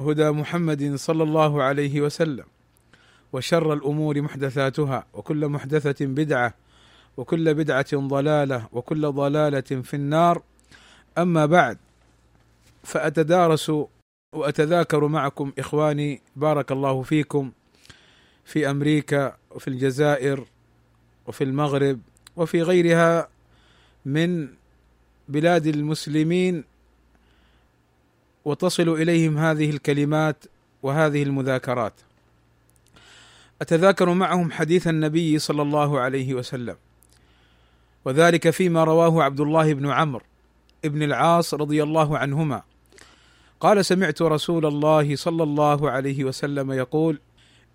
هدى محمد صلى الله عليه وسلم وشر الأمور محدثاتها وكل محدثة بدعة وكل بدعة ضلالة وكل ضلالة في النار. أما بعد فأتدارس وأتذاكر معكم إخواني بارك الله فيكم في أمريكا وفي الجزائر وفي المغرب وفي غيرها من بلاد المسلمين وتصل إليهم هذه الكلمات وهذه المذاكرات. أتذاكر معهم حديث النبي صلى الله عليه وسلم وذلك فيما رواه عبد الله بن عمرو ابن العاص رضي الله عنهما. قال سمعت رسول الله صلى الله عليه وسلم يقول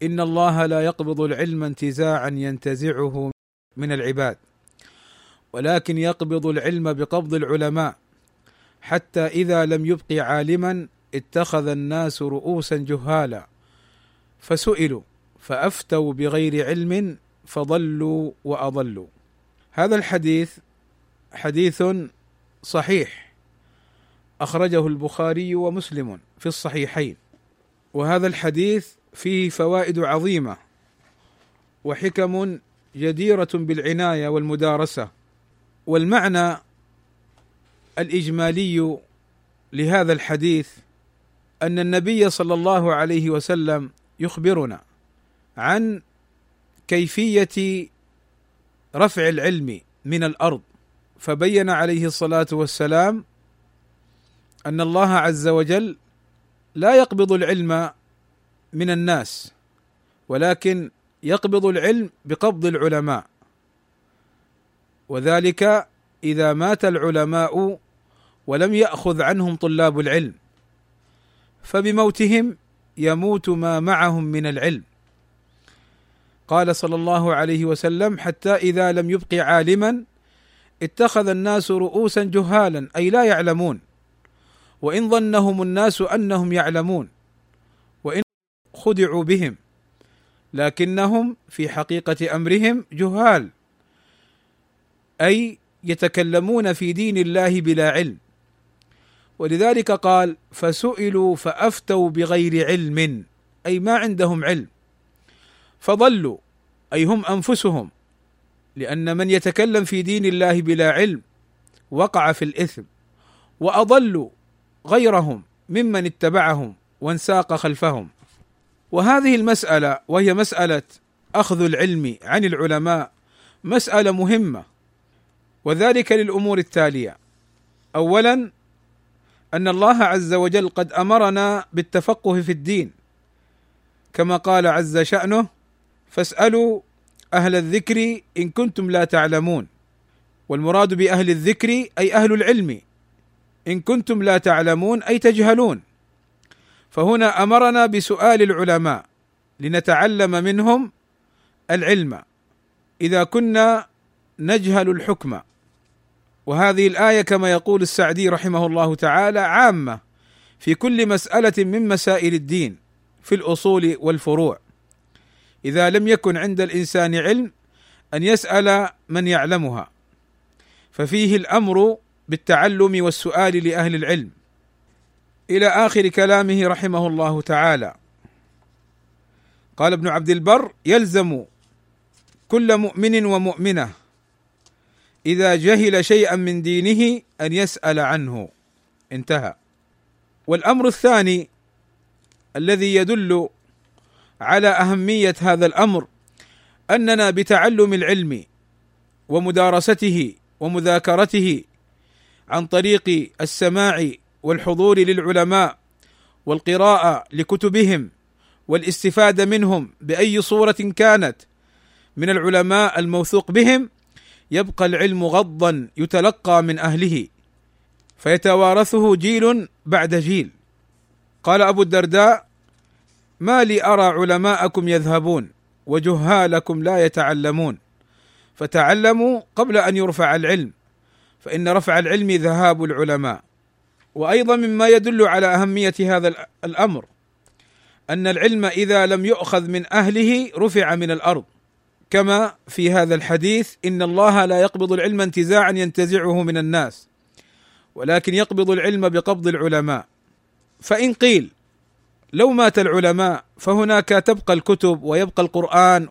إن الله لا يقبض العلم انتزاعا ينتزعه من العباد ولكن يقبض العلم بقبض العلماء. حتى إذا لم يبق عالما اتخذ الناس رؤوسا جهالا. فسئلوا فأفتوا بغير علم فضلوا وأضلوا. هذا الحديث حديث صحيح أخرجه البخاري ومسلم في الصحيحين. وهذا الحديث فيه فوائد عظيمة وحكم جديرة بالعناية والمدارسة. والمعنى الإجمالي لهذا الحديث أن النبي صلى الله عليه وسلم يخبرنا عن كيفية رفع العلم من الأرض فبين عليه الصلاة والسلام أن الله عز وجل لا يقبض العلم من الناس ولكن يقبض العلم بقبض العلماء وذلك إذا مات العلماء ولم يأخذ عنهم طلاب العلم فبموتهم يموت ما معهم من العلم. قال صلى الله عليه وسلم حتى إذا لم يبق عالما اتخذ الناس رؤوسا جهالا أي لا يعلمون. وإن ظنهم الناس أنهم يعلمون وإن خدعوا بهم لكنهم في حقيقة أمرهم جهال أي يتكلمون في دين الله بلا علم. ولذلك قال فسئلوا فأفتوا بغير علم أي ما عندهم علم. فضلوا أي هم أنفسهم لأن من يتكلم في دين الله بلا علم وقع في الإثم وأضلوا غيرهم ممن اتبعهم وانساق خلفهم. وهذه المسألة وهي مسألة أخذ العلم عن العلماء مسألة مهمة وذلك للأمور التالية. اولا أن الله عز وجل قد أمرنا بالتفقه في الدين. كما قال عز شأنه فاسألوا أهل الذكر إن كنتم لا تعلمون. والمراد بأهل الذكر أي أهل العلم إن كنتم لا تعلمون أي تجهلون. فهنا أمرنا بسؤال العلماء لنتعلم منهم العلم. إذا كنا نجهل الحكم وهذه الآية كما يقول السعدي رحمه الله تعالى عامة في كل مسألة من مسائل الدين في الأصول والفروع. إذا لم يكن عند الإنسان علم أن يسأل من يعلمها ففيه الأمر بالتعلم والسؤال لأهل العلم. إلى آخر كلامه رحمه الله تعالى. قال ابن عبد البر يلزم كل مؤمن ومؤمنة إذا جهل شيئا من دينه أن يسأل عنه. انتهى. والأمر الثاني الذي يدل على أهمية هذا الأمر أننا بتعلم العلم ومدارسته ومذاكرته عن طريق السماع والحضور للعلماء والقراءة لكتبهم والاستفادة منهم بأي صورة كانت من العلماء الموثوق بهم يبقى العلم غضا يتلقى من أهله فيتوارثه جيل بعد جيل. قال أبو الدرداء ما لي أرى علماءكم يذهبون وجهالكم لا يتعلمون. فتعلموا قبل أن يرفع العلم فإن رفع العلم ذهاب العلماء. وأيضا مما يدل على أهمية هذا الأمر أن العلم إذا لم يؤخذ من أهله رفع من الأرض. كما في هذا الحديث إن الله لا يقبض العلم انتزاعا ينتزعه من الناس ولكن يقبض العلم بقبض العلماء. فإن قيل لو مات العلماء فهناك تبقى الكتب ويبقى القرآن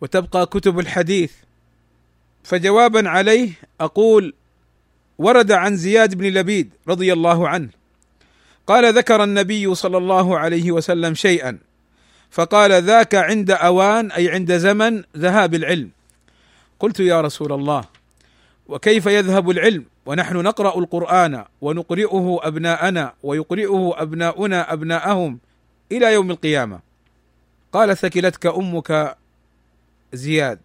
وتبقى كتب الحديث. فجوابا عليه أقول ورد عن زياد بن لبيد رضي الله عنه قال ذكر النبي صلى الله عليه وسلم شيئا. فقال ذاك عند أوان أي عند زمن ذهاب العلم. قلت يا رسول الله وكيف يذهب العلم؟ ونحن نقرأ القرآن ونقرئه أبناءنا ويقرئه أبناؤنا أبناءهم إلى يوم القيامة. قال ثكلتك أمك زياد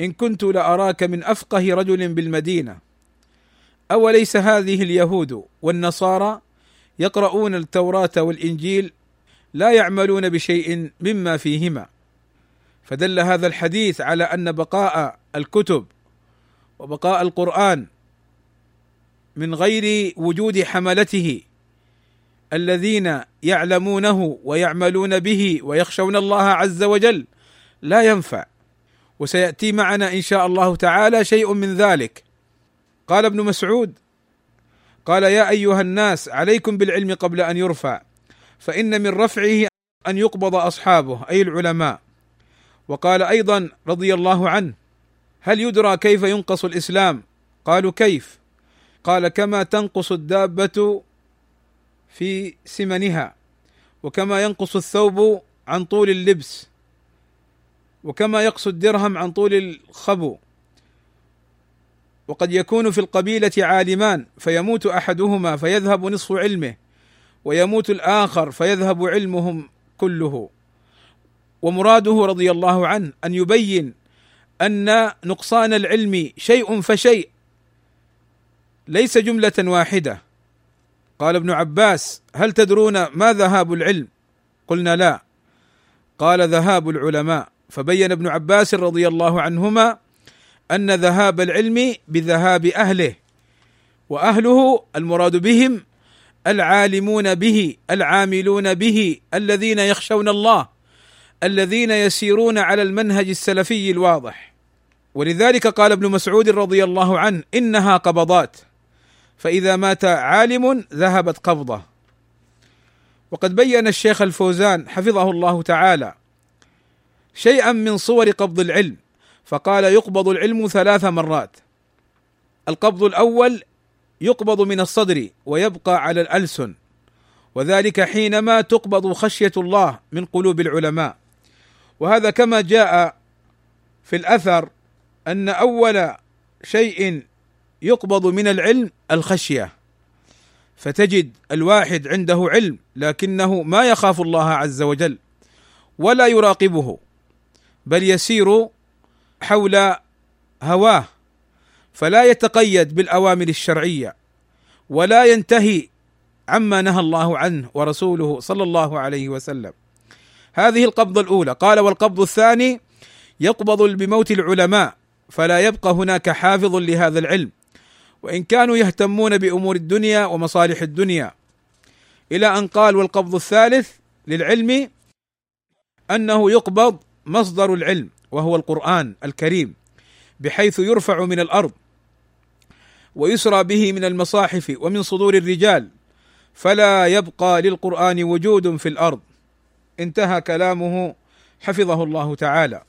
إن كنت لأراك من أفقه رجل بالمدينة. أوليس هذه اليهود والنصارى يقرؤون التوراة والإنجيل لا يعملون بشيء مما فيهما. فدل هذا الحديث على أن بقاء الكتب وبقاء القرآن من غير وجود حملته الذين يعلمونه ويعملون به ويخشون الله عز وجل لا ينفع. وسيأتي معنا إن شاء الله تعالى شيء من ذلك. قال ابن مسعود قال يا أيها الناس عليكم بالعلم قبل أن يرفع. فإن من رفعه أن يقبض أصحابه أي العلماء. وقال أيضا رضي الله عنه هل يدرى كيف ينقص الإسلام؟ قالوا كيف؟ قال كما تنقص الدابة في سمنها وكما ينقص الثوب عن طول اللبس وكما يقص الدرهم عن طول الخبو. وقد يكون في القبيلة عالمان فيموت أحدهما فيذهب نصف علمه. ويموت الآخر فيذهب علمهم كله. ومراده رضي الله عنه أن يبين أن نقصان العلم شيء فشيء ليس جملة واحدة. قال ابن عباس هل تدرون ما ذهاب العلم؟ قلنا لا. قال ذهاب العلماء. فبين ابن عباس رضي الله عنهما أن ذهاب العلم بذهاب أهله وأهله المراد بهم العالمون به العاملون به الذين يخشون الله الذين يسيرون على المنهج السلفي الواضح. ولذلك قال ابن مسعود رضي الله عنه إنها قبضات فإذا مات عالم ذهبت قبضة. وقد بين الشيخ الفوزان حفظه الله تعالى شيئا من صور قبض العلم فقال يقبض العلم ثلاث مرات. القبض الأول يقبض من الصدر ويبقى على الألسن. وذلك حينما تقبض خشية الله من قلوب العلماء. وهذا كما جاء في الأثر أن أول شيء يقبض من العلم الخشية. فتجد الواحد عنده علم لكنه ما يخاف الله عز وجل ولا يراقبه بل يسير حول هواه فلا يتقيد بالأوامر الشرعية ولا ينتهي عما نهى الله عنه ورسوله صلى الله عليه وسلم. هذه القبضة الأولى. قال والقبض الثاني يقبض بموت العلماء فلا يبقى هناك حافظ لهذا العلم. وإن كانوا يهتمون بأمور الدنيا ومصالح الدنيا. إلى أن قال والقبض الثالث للعلم أنه يقبض مصدر العلم وهو القرآن الكريم بحيث يرفع من الأرض. ويسرى به من المصاحف ومن صدور الرجال. فلا يبقى للقرآن وجود في الأرض. انتهى كلامه. حفظه الله تعالى.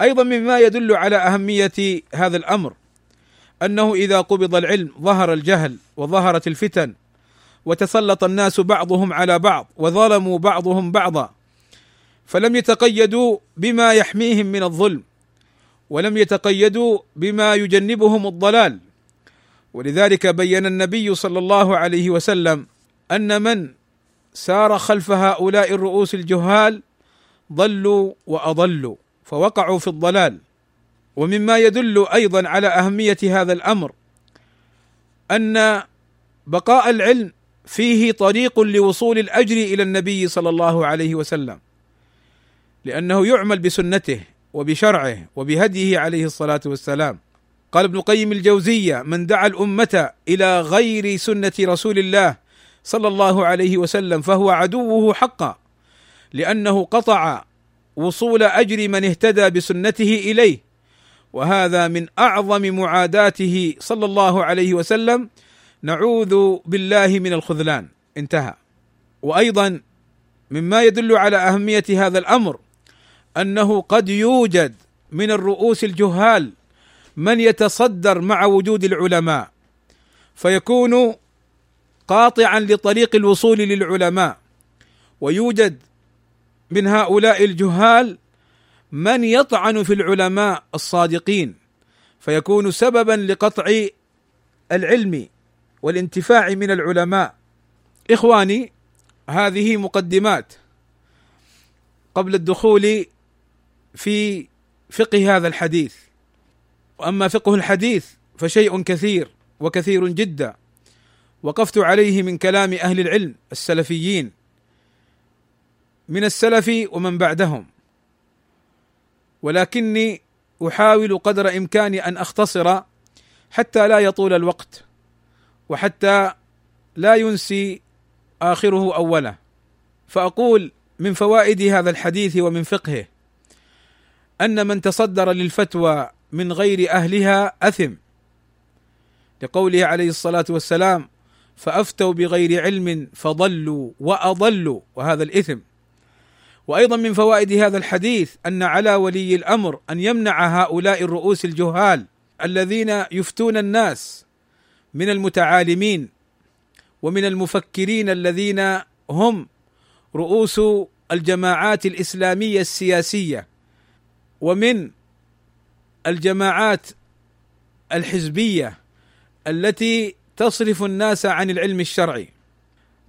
أيضا مما يدل على أهمية هذا الأمر أنه إذا قبض العلم ظهر الجهل وظهرت الفتن وتسلط الناس بعضهم على بعض وظلموا بعضهم بعضا فلم يتقيدوا بما يحميهم من الظلم ولم يتقيدوا بما يجنبهم الضلال. ولذلك بين النبي صلى الله عليه وسلم أن من سار خلف هؤلاء الرؤوس الجهال ضلوا وأضلوا فوقعوا في الضلال. ومما يدل أيضا على أهمية هذا الأمر أن بقاء العلم فيه طريق لوصول الأجر إلى النبي صلى الله عليه وسلم لأنه يعمل بسنته وبشرعه وبهديه عليه الصلاة والسلام. قال ابن قيم الجوزية من دعا الأمة إلى غير سنة رسول الله صلى الله عليه وسلم فهو عدوه حقا لأنه قطع وصول أجر من اهتدى بسنته إليه وهذا من أعظم معاداته صلى الله عليه وسلم نعوذ بالله من الخذلان. انتهى. وأيضا مما يدل على أهمية هذا الأمر أنه قد يوجد من الرؤوس الجهال من يتصدر مع وجود العلماء فيكون قاطعا لطريق الوصول للعلماء. ويوجد من هؤلاء الجهال من يطعن في العلماء الصادقين فيكون سببا لقطع العلم والانتفاع من العلماء. إخواني هذه مقدمات قبل الدخول في فقه هذا الحديث. واما فقه الحديث فشيء كثير وكثير جدا. وقفت عليه من كلام أهل العلم السلفيين من السلف ومن بعدهم. ولكني أحاول قدر إمكاني أن أختصر حتى لا يطول الوقت وحتى لا ينسي آخره أوله. فأقول من فوائد هذا الحديث ومن فقهه أن من تصدر للفتوى من غير أهلها أثم. لقوله عليه الصلاة والسلام فأفتوا بغير علم فضلوا وأضلوا وهذا الإثم. وأيضا من فوائد هذا الحديث أن على ولي الأمر أن يمنع هؤلاء الرؤوس الجهال الذين يفتون الناس من المتعالمين ومن المفكرين الذين هم رؤوس الجماعات الإسلامية السياسية ومن الجماعات الحزبية التي تصرف الناس عن العلم الشرعي.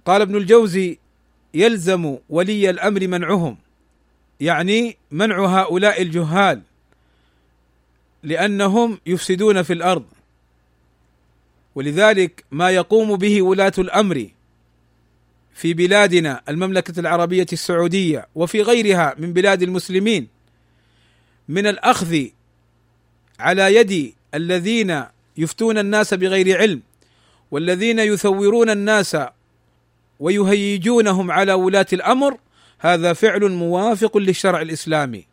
قال ابن الجوزي يلزم ولي الأمر منعهم. يعني منع هؤلاء الجهال لأنهم يفسدون في الأرض. ولذلك ما يقوم به ولاة الأمر في بلادنا المملكة العربية السعودية وفي غيرها من بلاد المسلمين من الأخذ على يد الذين يفتون الناس بغير علم والذين يثورون الناس ويهيجونهم على ولاة الأمر هذا فعل موافق للشرع الإسلامي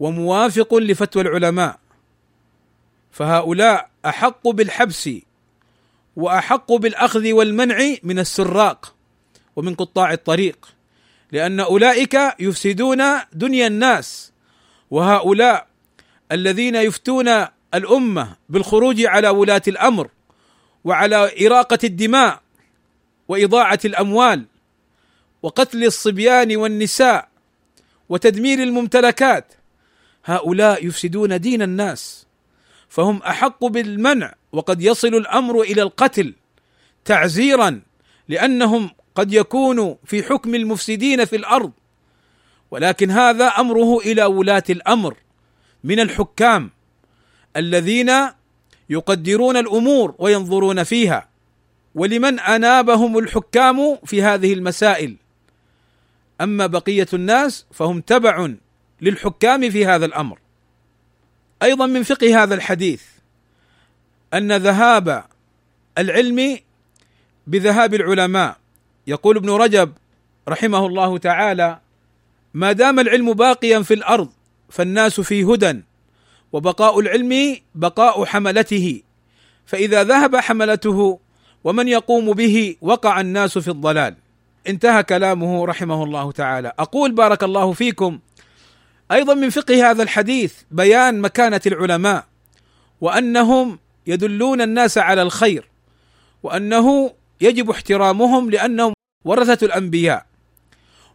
وموافق لفتوى العلماء. فهؤلاء أحق بالحبس وأحق بالأخذ والمنع من السراق ومن قطاع الطريق لأن أولئك يفسدون دنيا الناس وهؤلاء الذين يفتون الأمة بالخروج على ولاة الأمر وعلى إراقة الدماء وإضاعة الأموال وقتل الصبيان والنساء وتدمير الممتلكات هؤلاء يفسدون دين الناس فهم أحق بالمنع وقد يصل الأمر إلى القتل تعزيرا لأنهم قد يكونوا في حكم المفسدين في الأرض ولكن هذا أمره إلى ولاة الأمر. من الحكام الذين يقدرون الأمور وينظرون فيها. ولمن أنابهم الحكام في هذه المسائل. أما بقية الناس فهم تبع للحكام في هذا الأمر. أيضا من فقه هذا الحديث أن ذهاب العلم بذهاب العلماء. يقول ابن رجب رحمه الله تعالى ما دام العلم باقيا في الأرض فالناس في هدى وبقاء العلم بقاء حملته. فإذا ذهب حملته ومن يقوم به وقع الناس في الضلال. انتهى كلامه رحمه الله تعالى. أقول بارك الله فيكم. أيضا من فقه هذا الحديث بيان مكانة العلماء وأنهم يدلون الناس على الخير وأنه يجب احترامهم لأنهم ورثة الأنبياء.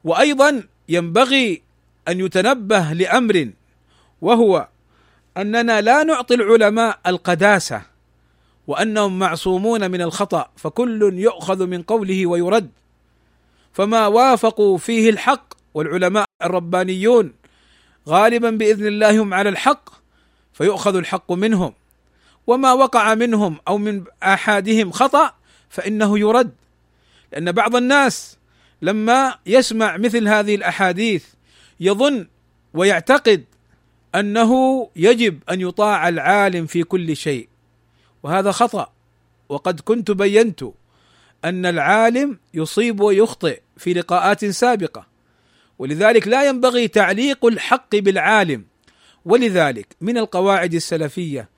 وأيضا ينبغي أن يتنبه لأمر وهو أننا لا نعطي العلماء القداسة وأنهم معصومون من الخطأ فكل يؤخذ من قوله ويرد. فما وافقوا فيه الحق والعلماء الربانيون غالبا بإذن الله هم على الحق فيؤخذ الحق منهم. وما وقع منهم أو من أحادهم خطأ فإنه يرد. لأن بعض الناس لما يسمع مثل هذه الأحاديث يظن ويعتقد أنه يجب أن يطاع العالم في كل شيء. وهذا خطأ. وقد كنت بينت أن العالم يصيب ويخطئ في لقاءات سابقة. ولذلك لا ينبغي تعليق الحق بالعالم. ولذلك من القواعد السلفية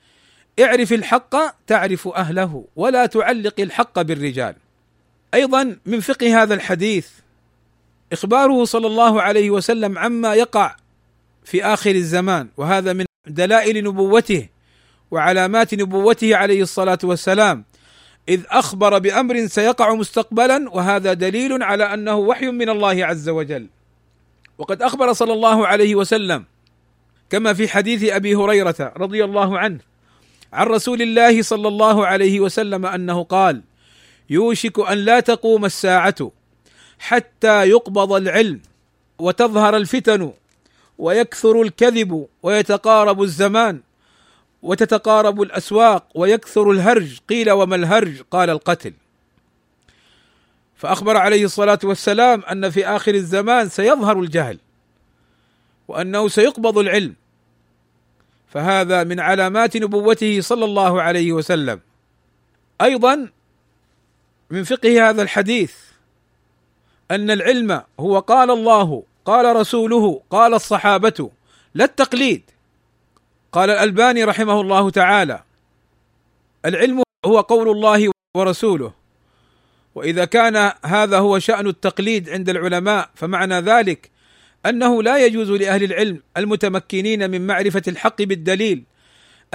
اعرف الحق تعرف أهله ولا تعلق الحق بالرجال. أيضا من فقه هذا الحديث إخباره صلى الله عليه وسلم عما يقع في آخر الزمان وهذا من دلائل نبوته وعلامات نبوته عليه الصلاة والسلام. إذ أخبر بأمر سيقع مستقبلا وهذا دليل على أنه وحي من الله عز وجل. وقد أخبر صلى الله عليه وسلم كما في حديث أبي هريرة رضي الله عنه عن رسول الله صلى الله عليه وسلم أنه قال يوشك أن لا تقوم الساعة حتى يقبض العلم وتظهر الفتن ويكثر الكذب ويتقارب الزمان وتتقارب الأسواق ويكثر الهرج. قيل وما الهرج؟ قال القتل. فأخبر عليه الصلاة والسلام أن في آخر الزمان سيظهر الجهل وأنه سيقبض العلم. فهذا من علامات نبوته صلى الله عليه وسلم. أيضا من فقه هذا الحديث أن العلم هو قال الله قال رسوله قال الصحابة. لا التقليد. قال الألباني رحمه الله تعالى العلم هو قول الله ورسوله. وإذا كان هذا هو شأن التقليد عند العلماء فمعنى ذلك أنه لا يجوز لأهل العلم المتمكنين من معرفة الحق بالدليل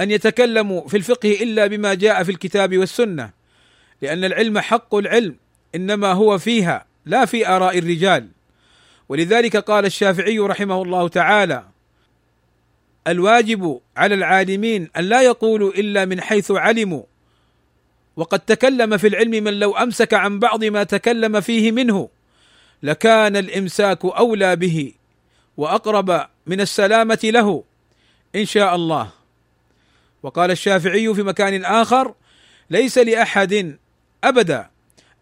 أن يتكلموا في الفقه إلا بما جاء في الكتاب والسنة. لأن العلم حق العلم إنما هو فيها لا في آراء الرجال. ولذلك قال الشافعي رحمه الله تعالى الواجب على العالمين أن لا يقولوا إلا من حيث علموا. وقد تكلم في العلم من لو أمسك عن بعض ما تكلم فيه منه لكان الإمساك أولى به وأقرب من السلامة له إن شاء الله. وقال الشافعي في مكان آخر ليس لأحد أبدا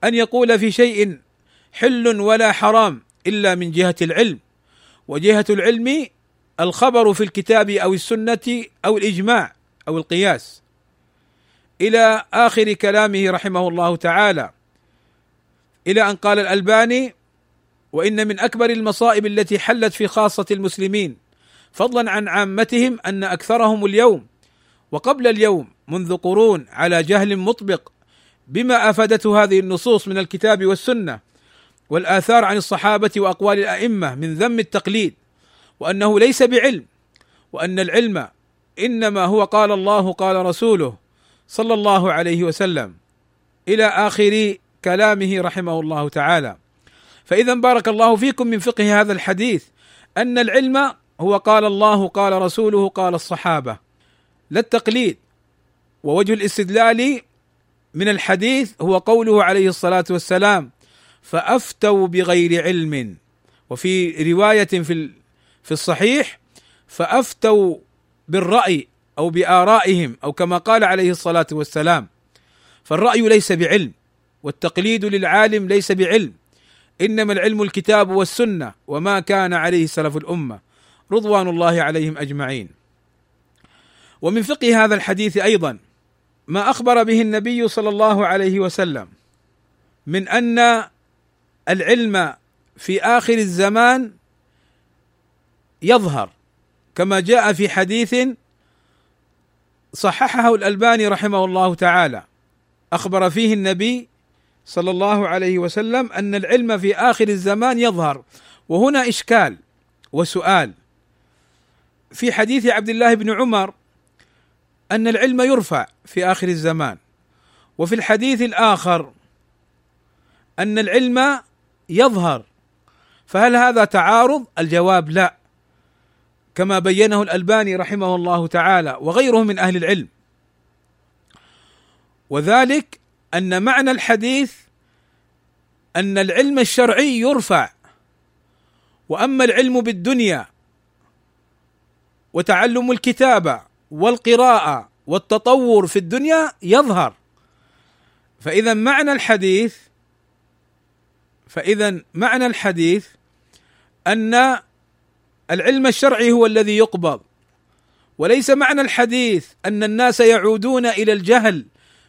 أن يقول في شيء حل ولا حرام إلا من جهة العلم. وجهة العلم الخبر في الكتاب أو السنة أو الإجماع أو القياس. إلى آخر كلامه رحمه الله تعالى. إلى أن قال الألباني وإن من أكبر المصائب التي حلت في خاصة المسلمين فضلا عن عامتهم أن أكثرهم اليوم وقبل اليوم منذ قرون على جهل مطبق بما أفادته هذه النصوص من الكتاب والسنة. والآثار عن الصحابة وأقوال الأئمة من ذم التقليد وأنه ليس بعلم وأن العلم إنما هو قال الله قال رسوله صلى الله عليه وسلم إلى آخر كلامه رحمه الله تعالى. فإذا بارك الله فيكم من فقه هذا الحديث أن العلم هو قال الله قال رسوله قال الصحابة لا التقليد. ووجه الاستدلال من الحديث هو قوله عليه الصلاة والسلام فأفتوا بغير علم. وفي رواية في في الصحيح فأفتوا بالرأي أو بآرائهم أو كما قال عليه الصلاة والسلام فالرأي ليس بعلم والتقليد للعالم ليس بعلم إنما العلم الكتاب والسنة وما كان عليه سلف الأمة. رضوان الله عليهم أجمعين. ومن فقه هذا الحديث أيضا ما أخبر به النبي صلى الله عليه وسلم من أن العلم في آخر الزمان يظهر كما جاء في حديث صححه الألباني رحمه الله تعالى. أخبر فيه النبي صلى الله عليه وسلم أن العلم في آخر الزمان يظهر. وهنا إشكال وسؤال. في حديث عبد الله بن عمر أن العلم يرفع في آخر الزمان. وفي الحديث الآخر أن العلم يظهر. فهل هذا تعارض؟ الجواب لا. كما بينه الألباني رحمه الله تعالى وغيره من أهل العلم. وذلك أن معنى الحديث أن العلم الشرعي يرفع وأما العلم بالدنيا وتعلم الكتابه والقراءة والتطور في الدنيا يظهر. فإذا معنى الحديث فإذا معنى الحديث أن العلم الشرعي هو الذي يقبض وليس معنى الحديث أن الناس يعودون إلى الجهل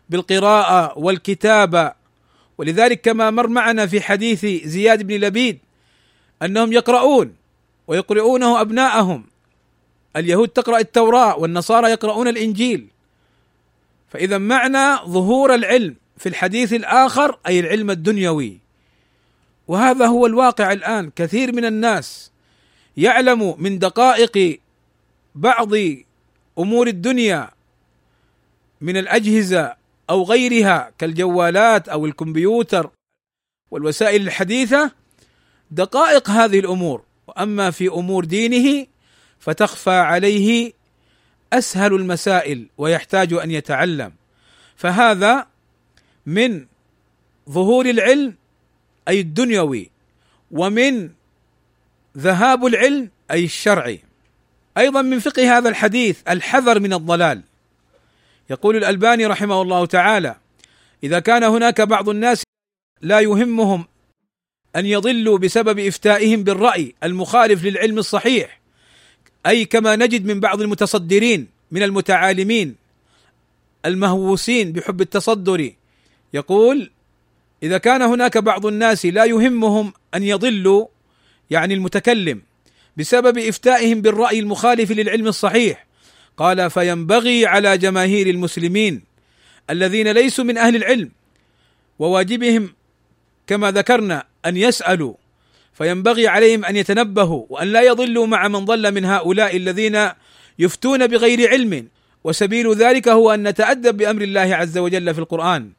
بالقراءة والكتابة. ولذلك كما مر معنا في حديث زياد بن لبيد أنهم يقرؤون ويقرؤونه أبناءهم. اليهود تقرأ التوراة والنصارى يقرؤون الإنجيل. فإذا معنى ظهور العلم في الحديث الآخر أي العلم الدنيوي. وهذا هو الواقع الآن. كثير من الناس يعلم من دقائق بعض أمور الدنيا من الأجهزة أو غيرها كالجوالات أو الكمبيوتر والوسائل الحديثة. دقائق هذه الأمور وأما في أمور دينه فتخفى عليه أسهل المسائل ويحتاج أن يتعلم. فهذا من ظهور العلم أي الدنيوي ومن ذهاب العلم أي الشرعي. أيضا من فقه هذا الحديث الحذر من الضلال. يقول الألباني رحمه الله تعالى إذا كان هناك بعض الناس لا يهمهم أن يضلوا بسبب إفتائهم بالرأي المخالف للعلم الصحيح أي كما نجد من بعض المتصدرين من المتعالمين المهووسين بحب التصدر يقول إذا كان هناك بعض الناس لا يهمهم أن يضلوا يعني المتكلم بسبب إفتائهم بالرأي المخالف للعلم الصحيح قال فينبغي على جماهير المسلمين الذين ليسوا من أهل العلم وواجبهم كما ذكرنا أن يسألوا فينبغي عليهم أن يتنبهوا وأن لا يضلوا مع من ضل من هؤلاء الذين يفتون بغير علم وسبيل ذلك هو أن نتأدب بأمر الله عز وجل في القرآن.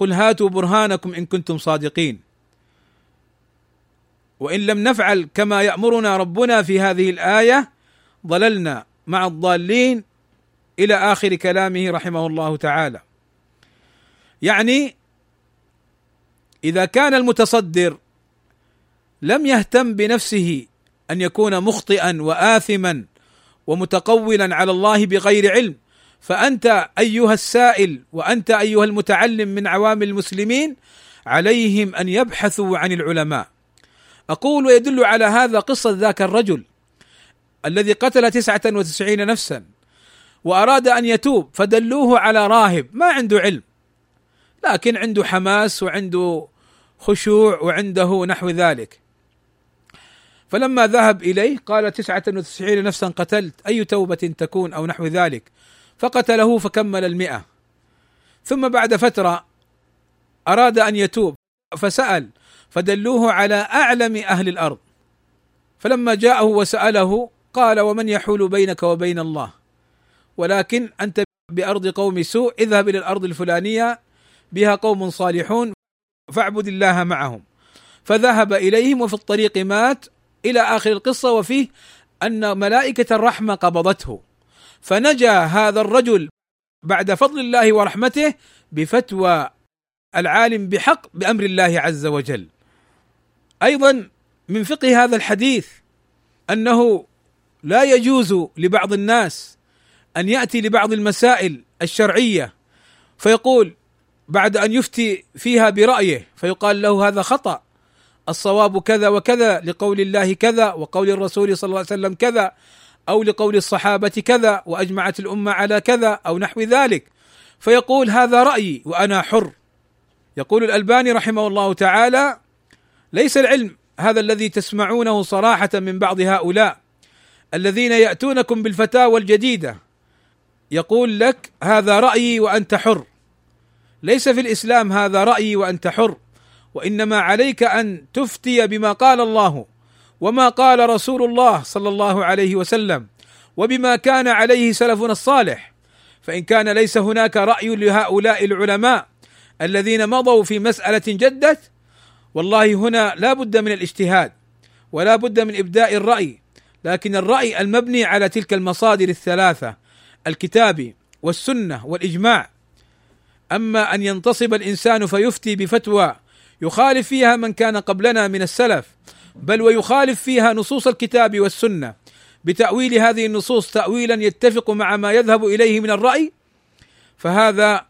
قل هاتوا برهانكم إن كنتم صادقين. وإن لم نفعل كما يأمرنا ربنا في هذه الآية ضللنا مع الضالين إلى آخر كلامه رحمه الله تعالى. يعني إذا كان المتصدر لم يهتم بنفسه أن يكون مخطئا واثما ومتقولا على الله بغير علم فأنت أيها السائل وأنت أيها المتعلم من عوام المسلمين عليهم أن يبحثوا عن العلماء. أقول ويدل على هذا قصة ذاك الرجل الذي قتل تسعة وتسعين نفسا وأراد أن يتوب فدلوه على راهب ما عنده علم لكن عنده حماس وعنده خشوع وعنده نحو ذلك. فلما ذهب إليه قال تسعة وتسعين نفسا قتلت أي توبة تكون أو نحو ذلك؟ فقتله فكمل المئة. ثم بعد فترة أراد أن يتوب فسأل فدلوه على أعلم أهل الأرض. فلما جاءه وسأله قال ومن يحول بينك وبين الله؟ ولكن أنت بأرض قوم سوء اذهب إلى الأرض الفلانية بها قوم صالحون فاعبد الله معهم. فذهب إليهم وفي الطريق مات إلى آخر القصة وفيه أن ملائكة الرحمة قبضته. فنجا هذا الرجل بعد فضل الله ورحمته بفتوى العالم بحق بأمر الله عز وجل. أيضا من فقه هذا الحديث أنه لا يجوز لبعض الناس أن يأتي لبعض المسائل الشرعية فيقول بعد أن يفتي فيها برأيه فيقال له هذا خطأ الصواب كذا وكذا لقول الله كذا وقول الرسول صلى الله عليه وسلم كذا أو لقول الصحابة كذا وأجمعت الأمة على كذا أو نحو ذلك. فيقول هذا رأيي وأنا حر. يقول الألباني رحمه الله تعالى ليس العلم هذا الذي تسمعونه صراحة من بعض هؤلاء الذين يأتونكم بالفتاوى الجديدة. يقول لك هذا رأيي وأنت حر. ليس في الإسلام هذا رأيي وأنت حر وإنما عليك أن تفتي بما قال الله. وما قال رسول الله صلى الله عليه وسلم وبما كان عليه سلفنا الصالح. فإن كان ليس هناك رأي لهؤلاء العلماء الذين مضوا في مسألة جدت والله هنا لا بد من الاجتهاد ولا بد من إبداء الرأي. لكن الرأي المبني على تلك المصادر الثلاثة الكتاب والسنة والإجماع. أما أن ينتصب الإنسان فيفتي بفتوى يخالف فيها من كان قبلنا من السلف بل ويخالف فيها نصوص الكتاب والسنة. بتأويل هذه النصوص تاويلا يتفق مع ما يذهب إليه من الرأي فهذا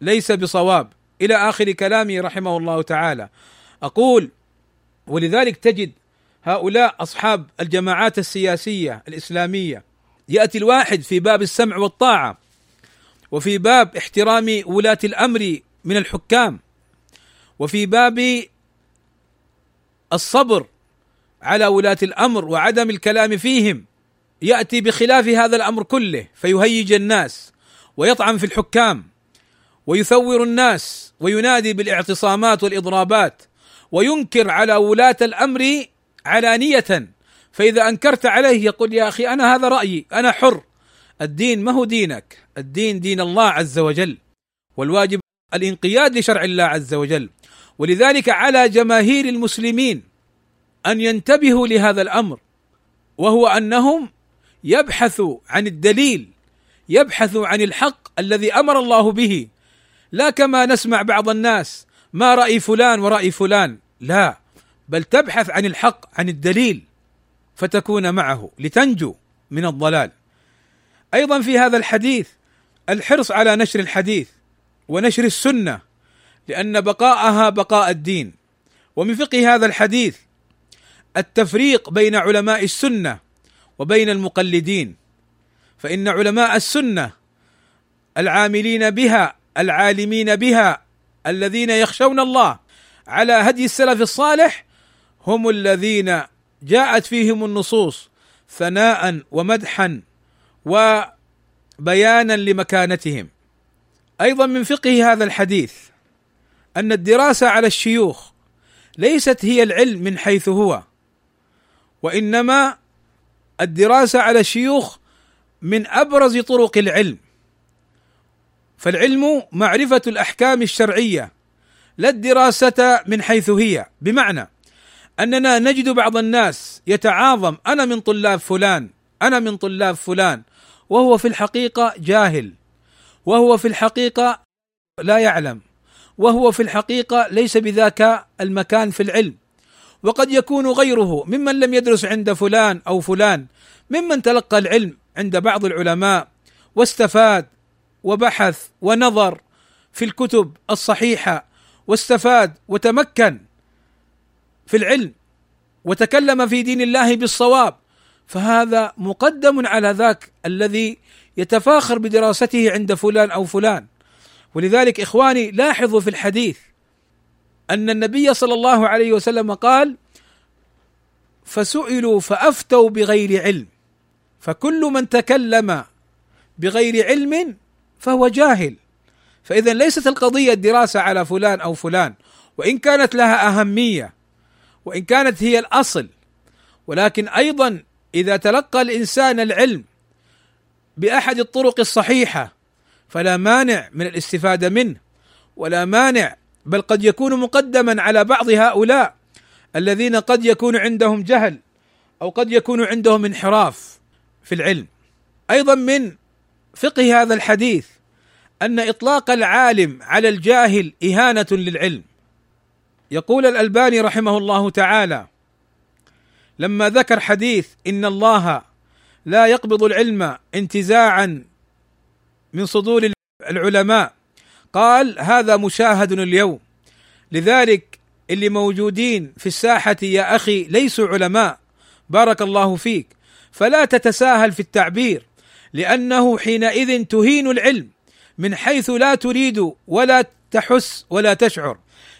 ليس بصواب. إلى آخر كلامه رحمه الله تعالى. أقول ولذلك تجد هؤلاء أصحاب الجماعات السياسية الإسلامية. يأتي الواحد في باب السمع والطاعة وفي باب احترام ولاة الأمر من الحكام وفي باب الصبر على ولاة الأمر وعدم الكلام فيهم يأتي بخلاف هذا الأمر كله فيهيج الناس ويطعن في الحكام ويثور الناس وينادي بالاعتصامات والإضرابات وينكر على ولاة الأمر علانية. فإذا أنكرت عليه يقول يا أخي أنا هذا رأيي أنا حر. الدين ما هو دينك؟ الدين دين الله عز وجل. والواجب الانقياد لشرع الله عز وجل. ولذلك على جماهير المسلمين أن ينتبهوا لهذا الأمر وهو أنهم يبحثوا عن الدليل يبحثوا عن الحق الذي أمر الله به. لا كما نسمع بعض الناس ما رأي فلان ورأي فلان. لا بل تبحث عن الحق عن الدليل فتكون معه لتنجو من الضلال. أيضا في هذا الحديث الحرص على نشر الحديث ونشر السنة لأن بقاءها بقاء الدين. ومن فقه هذا الحديث التفريق بين علماء السنة وبين المقلدين. فإن علماء السنة العاملين بها العالمين بها الذين يخشون الله على هدي السلف الصالح هم الذين جاءت فيهم النصوص ثناء ومدحا وبيانا لمكانتهم. أيضا من فقه هذا الحديث أن الدراسة على الشيوخ ليست هي العلم من حيث هو وإنما الدراسة على الشيوخ من أبرز طرق العلم. فالعلم معرفة الأحكام الشرعية لا الدراسة من حيث هي. بمعنى أننا نجد بعض الناس يتعاظم أنا من طلاب فلان أنا من طلاب فلان وهو في الحقيقة جاهل وهو في الحقيقة لا يعلم. وهو في الحقيقة ليس بذاك المكان في العلم. وقد يكون غيره ممن لم يدرس عند فلان أو فلان ممن تلقى العلم عند بعض العلماء واستفاد وبحث ونظر في الكتب الصحيحة واستفاد وتمكن في العلم وتكلم في دين الله بالصواب. فهذا مقدم على ذاك الذي يتفاخر بدراسته عند فلان أو فلان. ولذلك إخواني لاحظوا في الحديث أن النبي صلى الله عليه وسلم قال فسئلوا فأفتوا بغير علم فكل من تكلم بغير علم فهو جاهل. فإذا ليست القضية الدراسة على فلان أو فلان وإن كانت لها أهمية وإن كانت هي الأصل ولكن أيضا إذا تلقى الإنسان العلم بأحد الطرق الصحيحة فلا مانع من الاستفادة منه ولا مانع بل قد يكون مقدما على بعض هؤلاء الذين قد يكون عندهم جهل أو قد يكون عندهم انحراف في العلم. أيضا من فقه هذا الحديث أن إطلاق العالم على الجاهل إهانة للعلم. يقول الألباني رحمه الله تعالى لما ذكر حديث إن الله لا يقبض العلم انتزاعا من صدور العلماء. قال هذا مشاهد اليوم. لذلك اللي موجودين في الساحة يا أخي ليسوا علماء. بارك الله فيك. فلا تتساهل في التعبير لأنه حينئذ تهين العلم من حيث لا تريد ولا تحس ولا تشعر.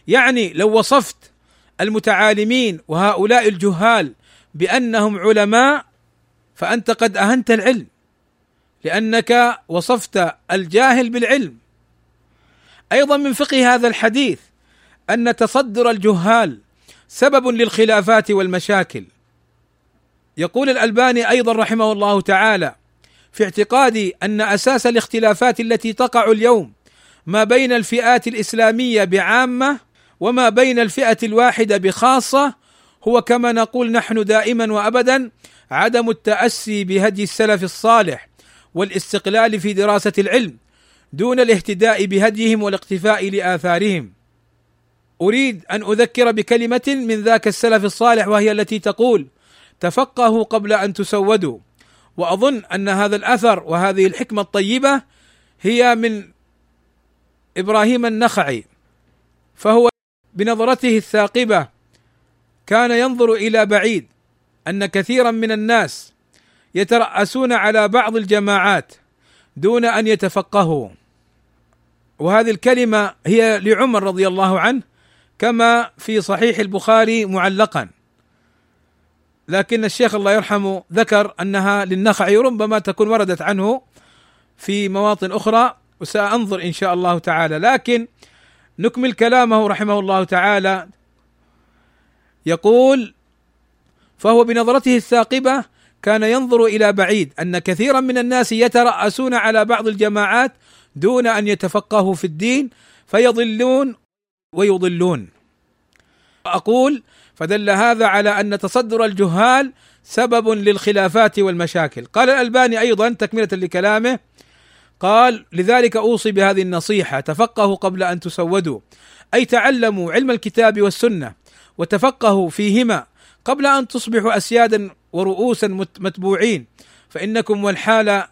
يعني لو وصفت المتعالمين وهؤلاء الجهال بأنهم علماء فأنت قد أهنت العلم. لأنك وصفت الجاهل بالعلم. أيضا من فقه هذا الحديث أن تصدر الجهال سبب للخلافات والمشاكل. يقول الألباني أيضا رحمه الله تعالى في اعتقادي أن أساس الاختلافات التي تقع اليوم ما بين الفئات الإسلامية بعامة وما بين الفئة الواحدة بخاصة هو كما نقول نحن دائما وابدا عدم التأسي بهدي السلف الصالح والاستقلال في دراسة العلم دون الاهتداء بهديهم والاقتفاء لآثارهم. أريد أن أذكر بكلمة من ذاك السلف الصالح وهي التي تقول: تفقهوا قبل أن تسودوا. وأظن أن هذا الأثر وهذه الحكمة الطيبة هي من إبراهيم النخعي فهو بنظرته الثاقبة كان ينظر إلى بعيد أن كثيرا من الناس يترأسون على بعض الجماعات دون أن يتفقهوا. وهذه الكلمة هي لعمر رضي الله عنه كما في صحيح البخاري معلقا. لكن الشيخ الله يرحمه ذكر أنها للنخعي ربما تكون وردت عنه في مواطن أخرى وسأنظر إن شاء الله تعالى. لكن نكمل كلامه رحمه الله تعالى. يقول فهو بنظرته الثاقبة كان ينظر إلى بعيد أن كثيرا من الناس يترأسون على بعض الجماعات دون أن يتفقهوا في الدين فيضلون ويضلون. أقول فدل هذا على أن تصدر الجهال سبب للخلافات والمشاكل. قال الألباني أيضا تكملة لكلامه قال لذلك أوصي بهذه النصيحة تفقهوا قبل أن تسودوا أي تعلموا علم الكتاب والسنة وتفقهوا فيهما قبل أن تصبحوا اسيادا ورؤوسا متبوعين. فإنكم والحال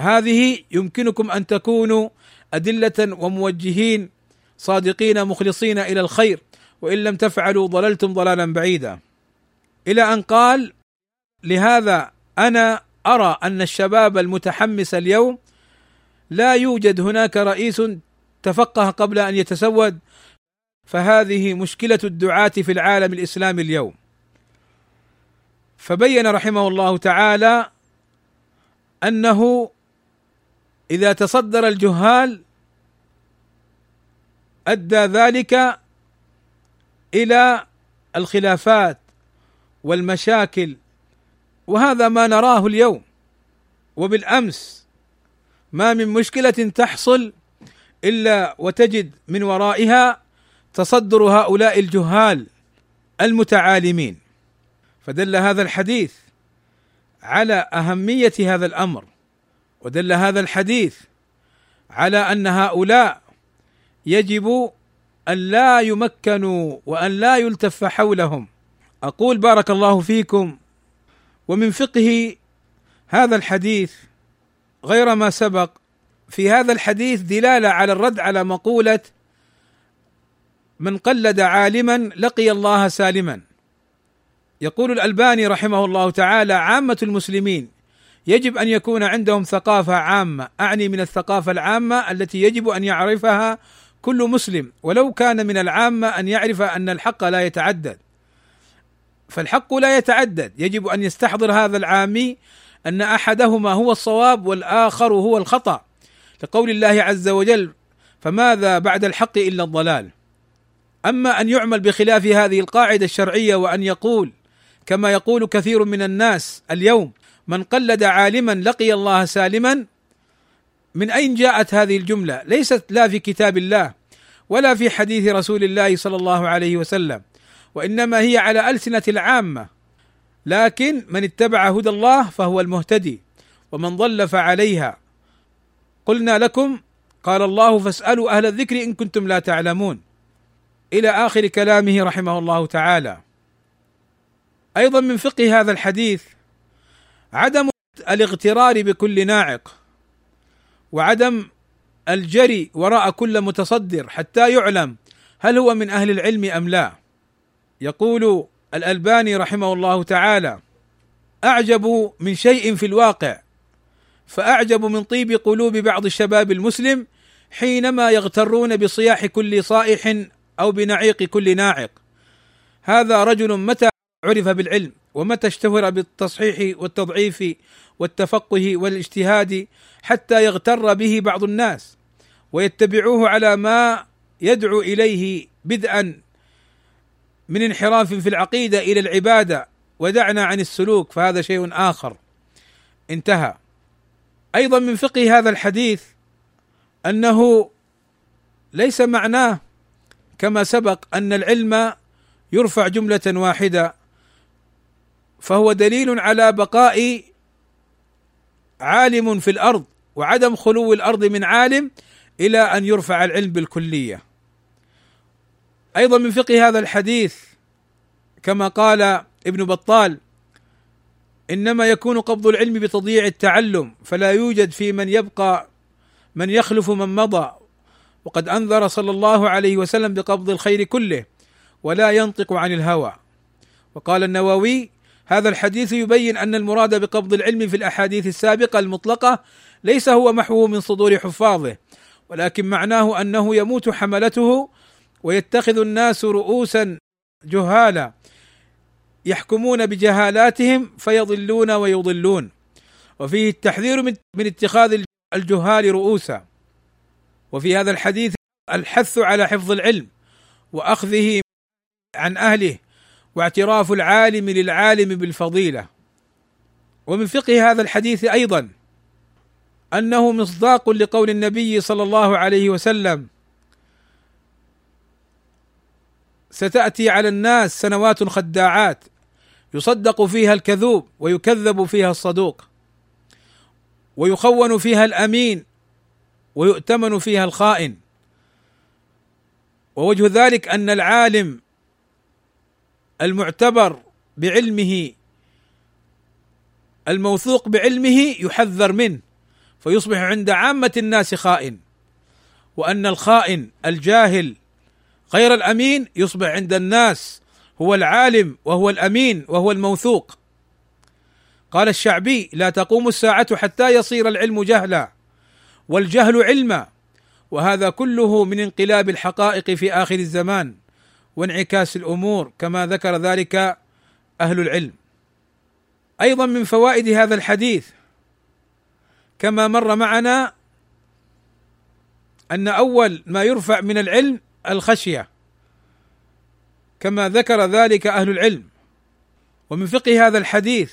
هذه يمكنكم أن تكونوا أدلة وموجهين صادقين مخلصين إلى الخير. وإن لم تفعلوا ضللتم ضلالا بعيدا. إلى أن قال لهذا أنا أرى أن الشباب المتحمس اليوم لا يوجد هناك رئيس تفقه قبل أن يتسود. فهذه مشكلة الدعاة في العالم الإسلامي اليوم. فبين رحمه الله تعالى أنه إذا تصدر الجهال أدى ذلك إلى الخلافات والمشاكل وهذا ما نراه اليوم وبالأمس. ما من مشكلة تحصل إلا وتجد من ورائها تصدر هؤلاء الجهال المتعالمين. فدل هذا الحديث على أهمية هذا الأمر ودل هذا الحديث على أن هؤلاء يجب أن لا يمكنوا وأن لا يلتف حولهم. أقول بارك الله فيكم ومن فقه هذا الحديث غير ما سبق في هذا الحديث دلالة على الرد على مقولة من قلد عالما لقي الله سالما. يقول الألباني رحمه الله تعالى عامة المسلمين يجب أن يكون عندهم ثقافة عامة. أعني من الثقافة العامة التي يجب أن يعرفها كل مسلم. ولو كان من العامة أن يعرف أن الحق لا يتعدد. فالحق لا يتعدد. يجب أن يستحضر هذا العامي أن أحدهما هو الصواب والآخر هو الخطأ. لقول الله عز وجل فماذا بعد الحق إلا الضلال؟ أما أن يعمل بخلاف هذه القاعدة الشرعية وأن يقول كما يقول كثير من الناس اليوم من قلد عالما لقي الله سالما من أين جاءت هذه الجملة؟ ليست لا في كتاب الله ولا في حديث رسول الله صلى الله عليه وسلم وإنما هي على ألسنة العامة. لكن من اتبع هدى الله فهو المهتدي ومن ضل فعليها. قلنا لكم قال الله فاسألوا أهل الذكر إن كنتم لا تعلمون. إلى آخر كلامه رحمه الله تعالى. أيضا من فقه هذا الحديث عدم الاغترار بكل ناعق وعدم الجري وراء كل متصدر حتى يعلم هل هو من أهل العلم أم لا. يقول الألباني رحمه الله تعالى أعجب من شيء في الواقع فأعجب من طيب قلوب بعض الشباب المسلم حينما يغترون بصياح كل صائح أو بنعيق كل ناعق. هذا رجل متى عرف بالعلم ومتى اشتهر بالتصحيح والتضعيف والتفقه والاجتهاد حتى يغتر به بعض الناس ويتبعوه على ما يدعو إليه بدءا من انحراف في العقيدة إلى العبادة ودعنا عن السلوك فهذا شيء آخر. انتهى. أيضا من فقه هذا الحديث أنه ليس معناه كما سبق أن العلم يرفع جملة واحدة فهو دليل على بقاء عالم في الأرض وعدم خلو الأرض من عالم إلى أن يرفع العلم بالكلية. أيضا من فقه هذا الحديث كما قال ابن بطال إنما يكون قبض العلم بتضييع التعلم فلا يوجد في من يبقى من يخلف من مضى وقد أنذر صلى الله عليه وسلم بقبض الخير كله ولا ينطق عن الهوى وقال النووي هذا الحديث يبين أن المراد بقبض العلم في الأحاديث السابقة المطلقة ليس هو محوه من صدور حفاظه ولكن معناه أنه يموت حملته ويتخذ الناس رؤوسا جهالا يحكمون بجهالاتهم فيضلون ويضلون. وفيه التحذير من اتخاذ الجهال رؤوسا. وفي هذا الحديث الحث على حفظ العلم وأخذه عن أهله واعتراف العالم للعالم بالفضيلة. ومن فقه هذا الحديث أيضا أنه مصداق لقول النبي صلى الله عليه وسلم ستأتي على الناس سنوات خداعات يصدق فيها الكذوب ويكذب فيها الصدوق ويخون فيها الأمين ويؤتمن فيها الخائن. ووجه ذلك أن العالم المعتبر بعلمه الموثوق بعلمه يحذر منه فيصبح عند عامة الناس خائن. وأن الخائن الجاهل غير الأمين يصبح عند الناس هو العالم وهو الأمين وهو الموثوق. قال الشعبي لا تقوم الساعة حتى يصير العلم جهلا والجهل علما وهذا كله من انقلاب الحقائق في آخر الزمان. وانعكاس الأمور كما ذكر ذلك أهل العلم. أيضا من فوائد هذا الحديث كما مر معنا أن أول ما يرفع من العلم الخشية كما ذكر ذلك أهل العلم. ومن فقه هذا الحديث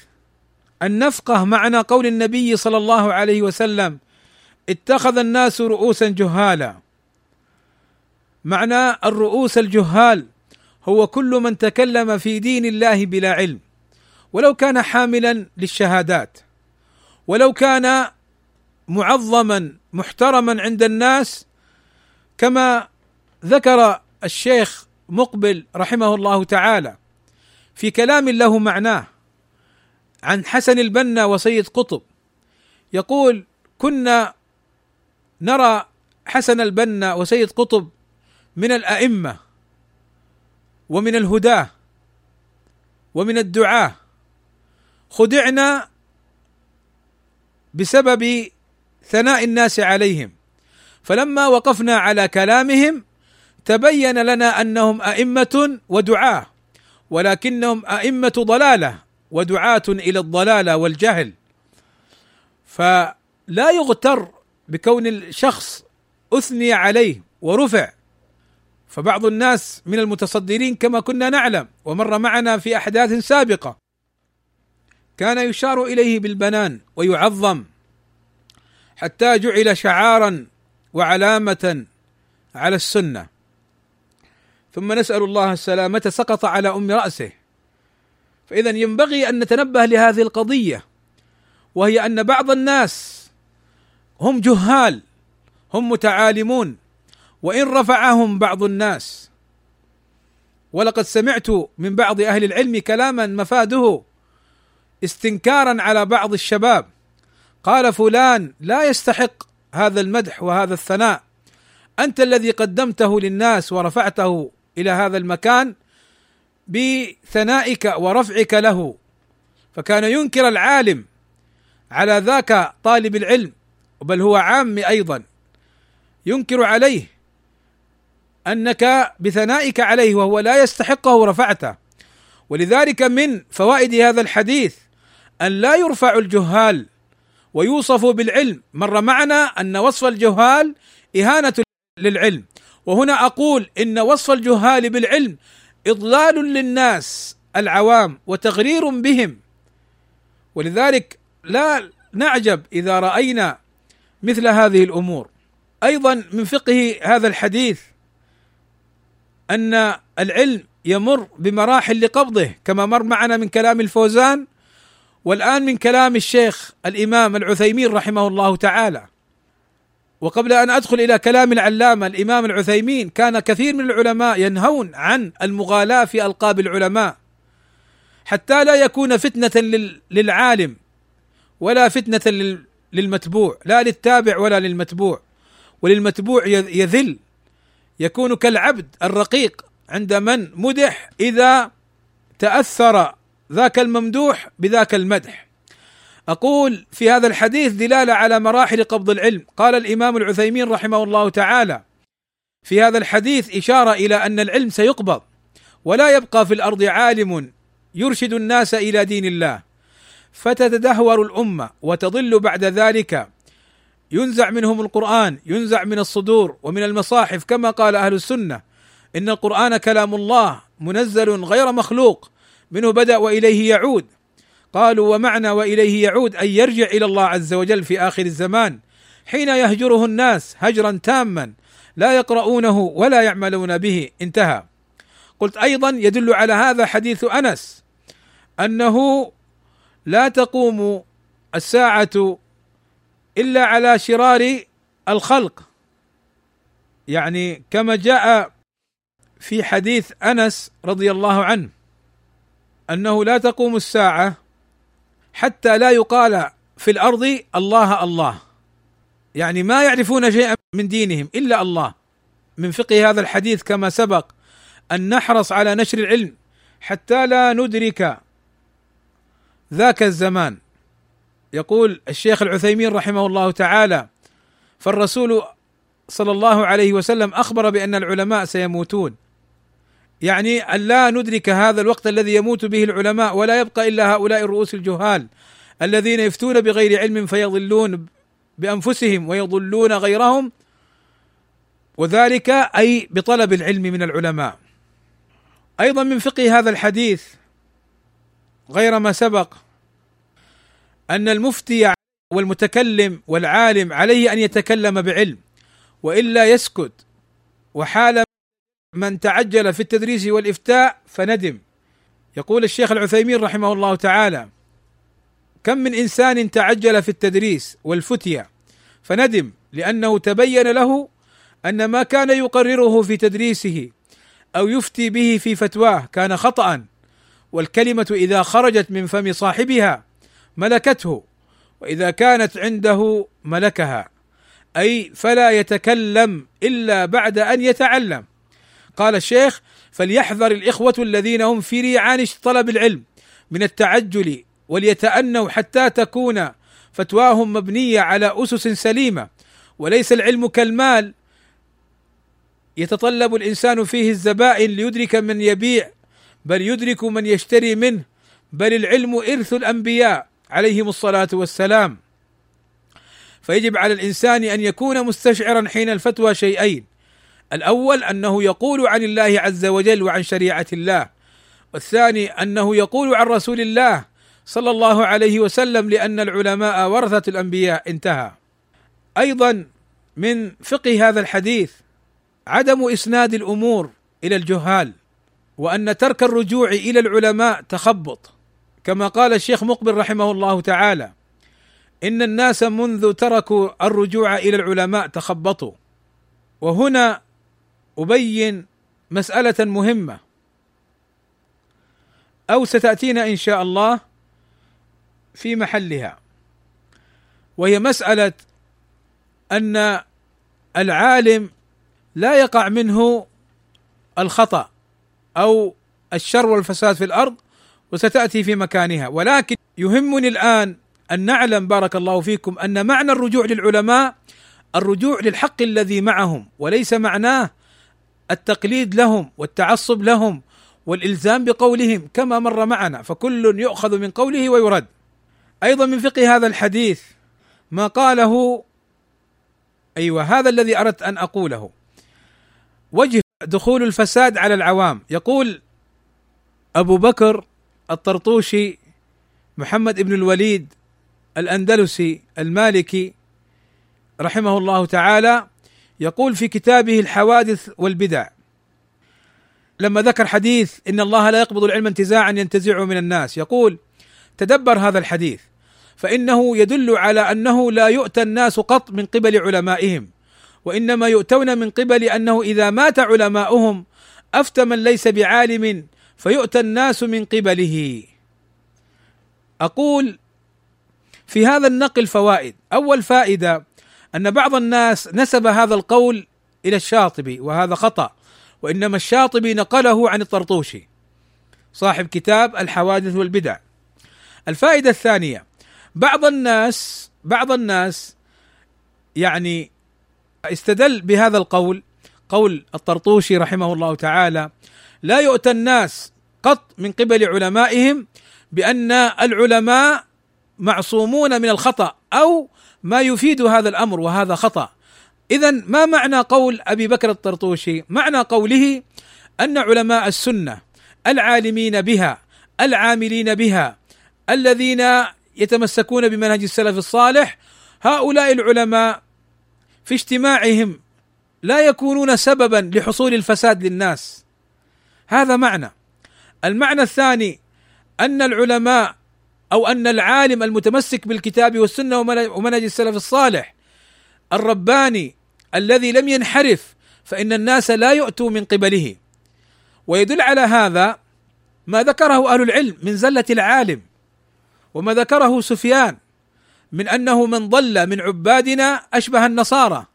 أن نفقه معنى قول النبي صلى الله عليه وسلم اتخذ الناس رؤوسا جهالا. معنى الرؤوس الجهال هو كل من تكلم في دين الله بلا علم. ولو كان حاملا للشهادات ولو كان معظما محترما عند الناس كما ذكر الشيخ مقبل رحمه الله تعالى في كلام له معناه عن حسن البنا وسيد قطب يقول كنا نرى حسن البنا وسيد قطب من الأئمة ومن الهداه ومن الدعاه خدعنا بسبب ثناء الناس عليهم. فلما وقفنا على كلامهم تبين لنا أنهم أئمة ودعاه ولكنهم أئمة ضلالة ودعاة إلى الضلالة والجهل. فلا يغتر بكون الشخص أثني عليه ورفع. فبعض الناس من المتصدرين كما كنا نعلم ومر معنا في أحداث سابقة. كان يشار إليه بالبنان ويعظم حتى جعل شعارا وعلامة على السنة. ثم نسأل الله السلامة سقط على أم رأسه. فاذا ينبغي أن نتنبه لهذه القضية وهي أن بعض الناس هم جهال هم متعالمون وإن رفعهم بعض الناس. ولقد سمعت من بعض أهل العلم كلاما مفاده استنكارا على بعض الشباب. قال فلان لا يستحق هذا المدح وهذا الثناء. أنت الذي قدمته للناس ورفعته إلى هذا المكان بثنائك ورفعك له. فكان ينكر العالم على ذاك طالب العلم بل هو عام أيضا. ينكر عليه أنك بثنائك عليه وهو لا يستحقه رفعته. ولذلك من فوائد هذا الحديث أن لا يرفع الجهال ويوصف بالعلم. مر معنا أن وصف الجهال إهانة للعلم. وهنا أقول إن وصف الجهال بالعلم إضلال للناس العوام وتغرير بهم. ولذلك لا نعجب إذا رأينا مثل هذه الأمور. أيضا من فقه هذا الحديث أن العلم يمر بمراحل لقبضه كما مر معنا من كلام الفوزان والآن من كلام الشيخ الإمام العثيمين رحمه الله تعالى. وقبل أن أدخل إلى كلام العلامة الإمام العثيمين كان كثير من العلماء ينهون عن المغالاة في ألقاب العلماء حتى لا يكون فتنة للعالم ولا فتنة للمتبوع لا للتابع ولا للمتبوع. وللمتبوع يذل يكون كالعبد الرقيق عند من مدح إذا تأثر ذاك الممدوح بذاك المدح. أقول في هذا الحديث دلالة على مراحل قبض العلم. قال الإمام العثيمين رحمه الله تعالى في هذا الحديث إشارة إلى أن العلم سيقبض ولا يبقى في الأرض عالم يرشد الناس إلى دين الله. فتتدهور الأمة وتضل بعد ذلك ينزع منهم القرآن ينزع من الصدور ومن المصاحف كما قال أهل السنة إن القرآن كلام الله منزل غير مخلوق منه بدأ وإليه يعود. قالوا ومعنى وإليه يعود ان يرجع إلى الله عز وجل في آخر الزمان حين يهجره الناس هجرا تاما لا يقرؤونه ولا يعملون به انتهى. قلت أيضا يدل على هذا حديث أنس أنه لا تقوم الساعة إلا على شرار الخلق. يعني كما جاء في حديث أنس رضي الله عنه أنه لا تقوم الساعة حتى لا يقال في الأرض الله الله. يعني ما يعرفون شيئا من دينهم إلا الله. من فقه هذا الحديث كما سبق أن نحرص على نشر العلم حتى لا ندرك ذاك الزمان. يقول الشيخ العثيمين رحمه الله تعالى فالرسول صلى الله عليه وسلم أخبر بأن العلماء سيموتون. يعني أن لا ندرك هذا الوقت الذي يموت به العلماء ولا يبقى إلا هؤلاء الرؤوس الجهال الذين يفتون بغير علم فيضلون بأنفسهم ويضلون غيرهم. وذلك أي بطلب العلم من العلماء. أيضا من فقه هذا الحديث غير ما سبق أن المفتي والمتكلم والعالم عليه أن يتكلم بعلم وإلا يسكت. وحال من تعجل في التدريس والإفتاء فندم. يقول الشيخ العثيمين رحمه الله تعالى كم من إنسان تعجل في التدريس والفتية فندم لأنه تبين له أن ما كان يقرره في تدريسه أو يفتي به في فتواه كان خطأ والكلمة إذا خرجت من فم صاحبها ملكته وإذا كانت عنده ملكها. أي فلا يتكلم إلا بعد أن يتعلم. قال الشيخ فليحذر الإخوة الذين هم في ريعان طلب العلم من التعجل وليتأنوا حتى تكون فتواهم مبنية على أسس سليمة وليس العلم كالمال. يتطلب الإنسان فيه الزبائن ليدرك من يبيع بل يدرك من يشتري منه بل العلم إرث الأنبياء. عليهم الصلاة والسلام. فيجب على الإنسان أن يكون مستشعرا حين الفتوى شيئين. الأول أنه يقول عن الله عز وجل وعن شريعة الله. والثاني أنه يقول عن رسول الله صلى الله عليه وسلم لأن العلماء ورثة الأنبياء انتهى. أيضا من فقه هذا الحديث عدم إسناد الأمور إلى الجهال وأن ترك الرجوع إلى العلماء تخبط. كما قال الشيخ مقبل رحمه الله تعالى إن الناس منذ تركوا الرجوع إلى العلماء تخبطوا. وهنا أبين مسألة مهمة. أو ستأتينا إن شاء الله في محلها. وهي مسألة أن العالم لا يقع منه الخطأ أو الشر والفساد في الأرض وستأتي في مكانها. ولكن يهمني الآن أن نعلم بارك الله فيكم أن معنى الرجوع للعلماء الرجوع للحق الذي معهم وليس معناه التقليد لهم والتعصب لهم والإلزام بقولهم كما مر معنا. فكل يؤخذ من قوله ويرد. أيضا من فقه هذا الحديث ما قاله أيوه هذا الذي أردت أن أقوله. وجه دخول الفساد على العوام. يقول أبو بكر الطرطوشي محمد بن الوليد الأندلسي المالكي رحمه الله تعالى يقول في كتابه الحوادث والبدع لما ذكر حديث إن الله لا يقبض العلم انتزاعا ينتزعه من الناس يقول تدبر هذا الحديث فإنه يدل على أنه لا يؤتى الناس قط من قبل علمائهم وإنما يؤتون من قبل أنه إذا مات علماؤهم أفتى من ليس بعالم فيؤتى الناس من قبله. أقول في هذا النقل فوائد. أول فائدة أن بعض الناس نسب هذا القول إلى الشاطبي وهذا خطأ. وإنما الشاطبي نقله عن الطرطوشي صاحب كتاب الحوادث والبدع. الفائدة الثانية بعض الناس بعض الناس يعني استدل بهذا القول قول الطرطوشي رحمه الله تعالى لا يؤتى الناس قط من قبل علمائهم بأن العلماء معصومون من الخطأ أو ما يفيد هذا الأمر وهذا خطأ. اذا ما معنى قول أبي بكر الطرطوشي؟ معنى قوله أن علماء السنة العالمين بها العاملين بها الذين يتمسكون بمنهج السلف الصالح هؤلاء العلماء في اجتماعهم لا يكونون سببا لحصول الفساد للناس. هذا معنى. المعنى الثاني أن العلماء أو أن العالم المتمسك بالكتاب والسنة ومنهج السلف الصالح الرباني الذي لم ينحرف فإن الناس لا يؤتوا من قبله. ويدل على هذا ما ذكره أهل العلم من زلة العالم وما ذكره سفيان من أنه من ضل من عبادنا أشبه النصارى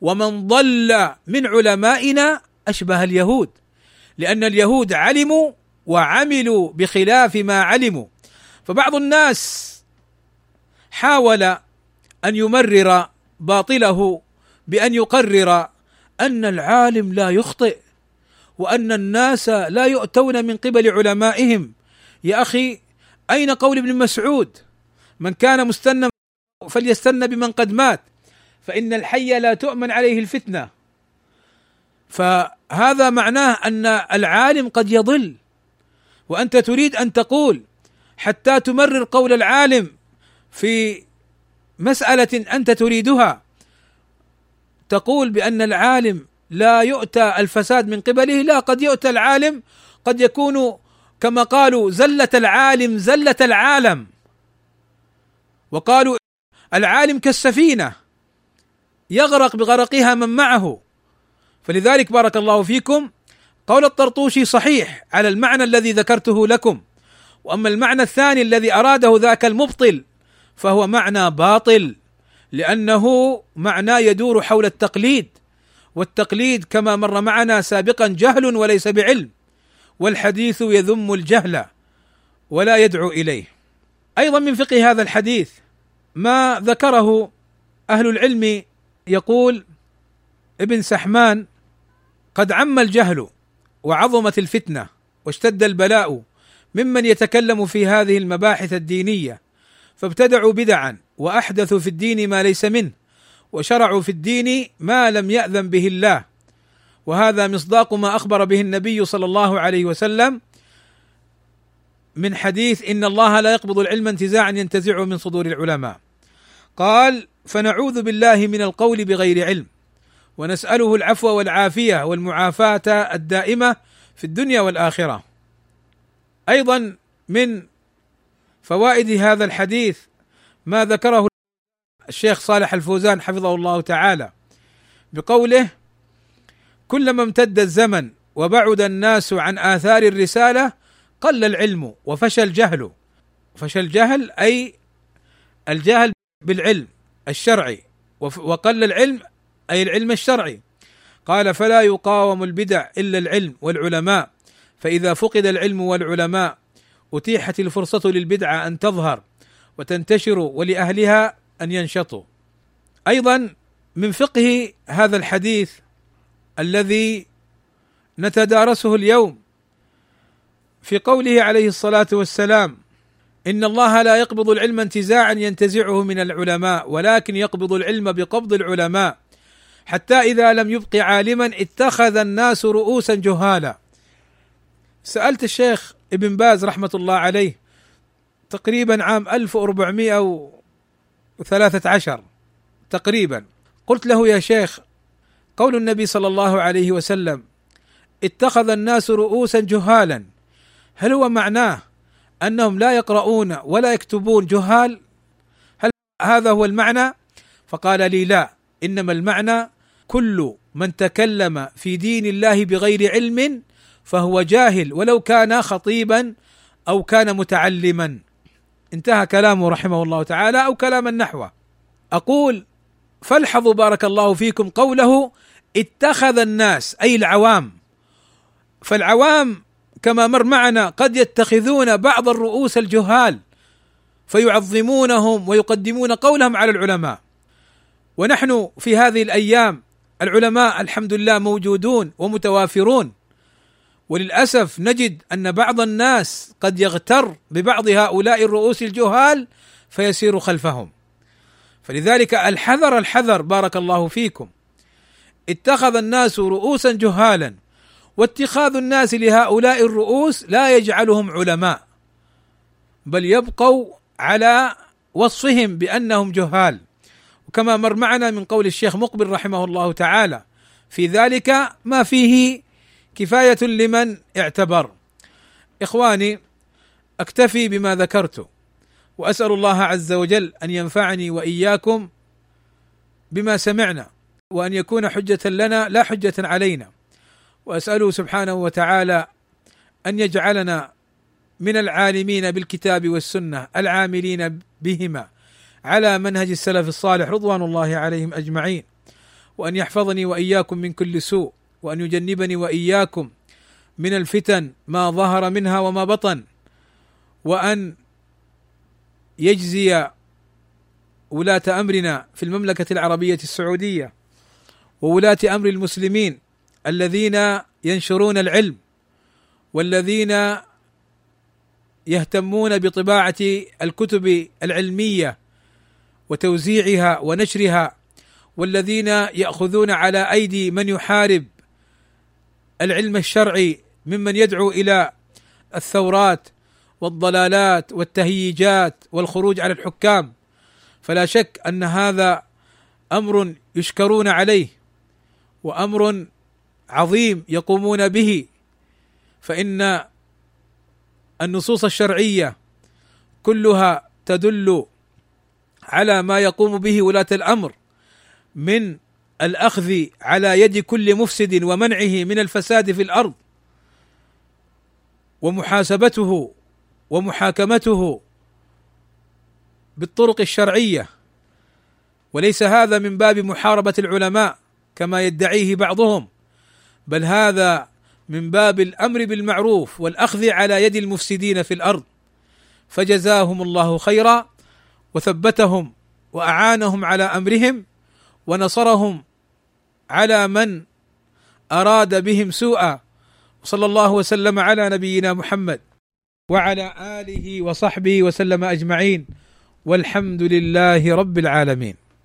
ومن ضل من علمائنا أشبه اليهود. لأن اليهود علموا وعملوا بخلاف ما علموا. فبعض الناس حاول أن يمرر باطله بأن يقرر أن العالم لا يخطئ وأن الناس لا يؤتون من قبل علمائهم. يا أخي أين قول ابن مسعود؟ من كان مستنا فليستن بمن قد مات فإن الحي لا تؤمن عليه الفتنة. فهذا معناه أن العالم قد يضل وأنت تريد أن تقول حتى تمرر قول العالم في مسألة أنت تريدها تقول بأن العالم لا يؤتى الفساد من قبله لا قد يؤتى العالم قد يكون كما قالوا زلة العالم زلة العالم. وقالوا العالم كالسفينة يغرق بغرقها من معه. فلذلك بارك الله فيكم. قول الطرطوشي صحيح على المعنى الذي ذكرته لكم. وأما المعنى الثاني الذي أراده ذاك المبطل فهو معنى باطل لأنه معنى يدور حول التقليد. والتقليد كما مر معنا سابقا جهل وليس بعلم والحديث يذم الجهل ولا يدعو إليه. أيضا من فقه هذا الحديث ما ذكره أهل العلم يقول ابن سحمان قد عم الجهل وعظمت الفتنة واشتد البلاء ممن يتكلم في هذه المباحث الدينية فابتدعوا بدعا وأحدثوا في الدين ما ليس منه وشرعوا في الدين ما لم يأذن به الله. وهذا مصداق ما أخبر به النبي صلى الله عليه وسلم من حديث إن الله لا يقبض العلم انتزاعا ينتزعه من صدور العلماء. قال فنعوذ بالله من القول بغير علم. ونسأله العفو والعافية والمعافاة الدائمة في الدنيا والآخرة. أيضا من فوائد هذا الحديث ما ذكره الشيخ صالح الفوزان حفظه الله تعالى بقوله كلما امتد الزمن وبعد الناس عن آثار الرسالة قل العلم وفشى الجهل. فشى الجهل أي الجهل بالعلم الشرعي وقل العلم أي العلم الشرعي. قال فلا يقاوم البدع إلا العلم والعلماء. فإذا فقد العلم والعلماء أتيحت الفرصة للبدعه أن تظهر وتنتشر ولأهلها أن ينشطوا. أيضا من فقه هذا الحديث الذي نتدارسه اليوم في قوله عليه الصلاة والسلام إن الله لا يقبض العلم انتزاعا ينتزعه من العلماء ولكن يقبض العلم بقبض العلماء. حتى إذا لم يبق عالما اتخذ الناس رؤوسا جهالا. سألت الشيخ ابن باز رحمة الله عليه تقريبا عام 1413 تقريبا. قلت له يا شيخ قول النبي صلى الله عليه وسلم اتخذ الناس رؤوسا جهالا. هل هو معناه أنهم لا يقرؤون ولا يكتبون جهال؟ هل هذا هو المعنى؟ فقال لي لا إنما المعنى كل من تكلم في دين الله بغير علم فهو جاهل ولو كان خطيبا أو كان متعلما. انتهى كلامه رحمه الله تعالى أو كلاما نحوه أقول فالحظوا بارك الله فيكم قوله اتخذ الناس أي العوام. فالعوام كما مر معنا قد يتخذون بعض الرؤوس الجهال فيعظمونهم ويقدمون قولهم على العلماء. ونحن في هذه الأيام العلماء الحمد لله موجودون ومتوافرون. وللأسف نجد أن بعض الناس قد يغتر ببعض هؤلاء الرؤوس الجهال فيسير خلفهم. فلذلك الحذر الحذر بارك الله فيكم. اتخذ الناس رؤوسا جهالا واتخاذ الناس لهؤلاء الرؤوس لا يجعلهم علماء بل يبقوا على وصفهم بأنهم جهال. وكما مر معنا من قول الشيخ مقبل رحمه الله تعالى في ذلك ما فيه كفاية لمن اعتبر. إخواني أكتفي بما ذكرت وأسأل الله عز وجل أن ينفعني وإياكم بما سمعنا وأن يكون حجة لنا لا حجة علينا. واساله سبحانه وتعالى أن يجعلنا من العالمين بالكتاب والسنة العاملين بهما. على منهج السلف الصالح رضوان الله عليهم أجمعين وأن يحفظني وإياكم من كل سوء وأن يجنبني وإياكم من الفتن ما ظهر منها وما بطن وأن يجزي ولاة أمرنا في المملكة العربية السعودية وولاة أمر المسلمين الذين ينشرون العلم والذين يهتمون بطباعة الكتب العلمية وتوزيعها ونشرها والذين يأخذون على أيدي من يحارب العلم الشرعي ممن يدعو إلى الثورات والضلالات والتهييجات والخروج على الحكام. فلا شك أن هذا أمر يشكرون عليه وأمر عظيم يقومون به. فإن النصوص الشرعية كلها تدل على ما يقوم به ولاة الأمر من الأخذ على يد كل مفسد ومنعه من الفساد في الأرض ومحاسبته ومحاكمته بالطرق الشرعية. وليس هذا من باب محاربة العلماء كما يدعيه بعضهم بل هذا من باب الأمر بالمعروف والأخذ على يد المفسدين في الأرض. فجزاهم الله خيرا. وثبتهم وأعانهم على أمرهم ونصرهم على من أراد بهم سوءا. وصلى الله وسلم على نبينا محمد وعلى آله وصحبه وسلم أجمعين. والحمد لله رب العالمين.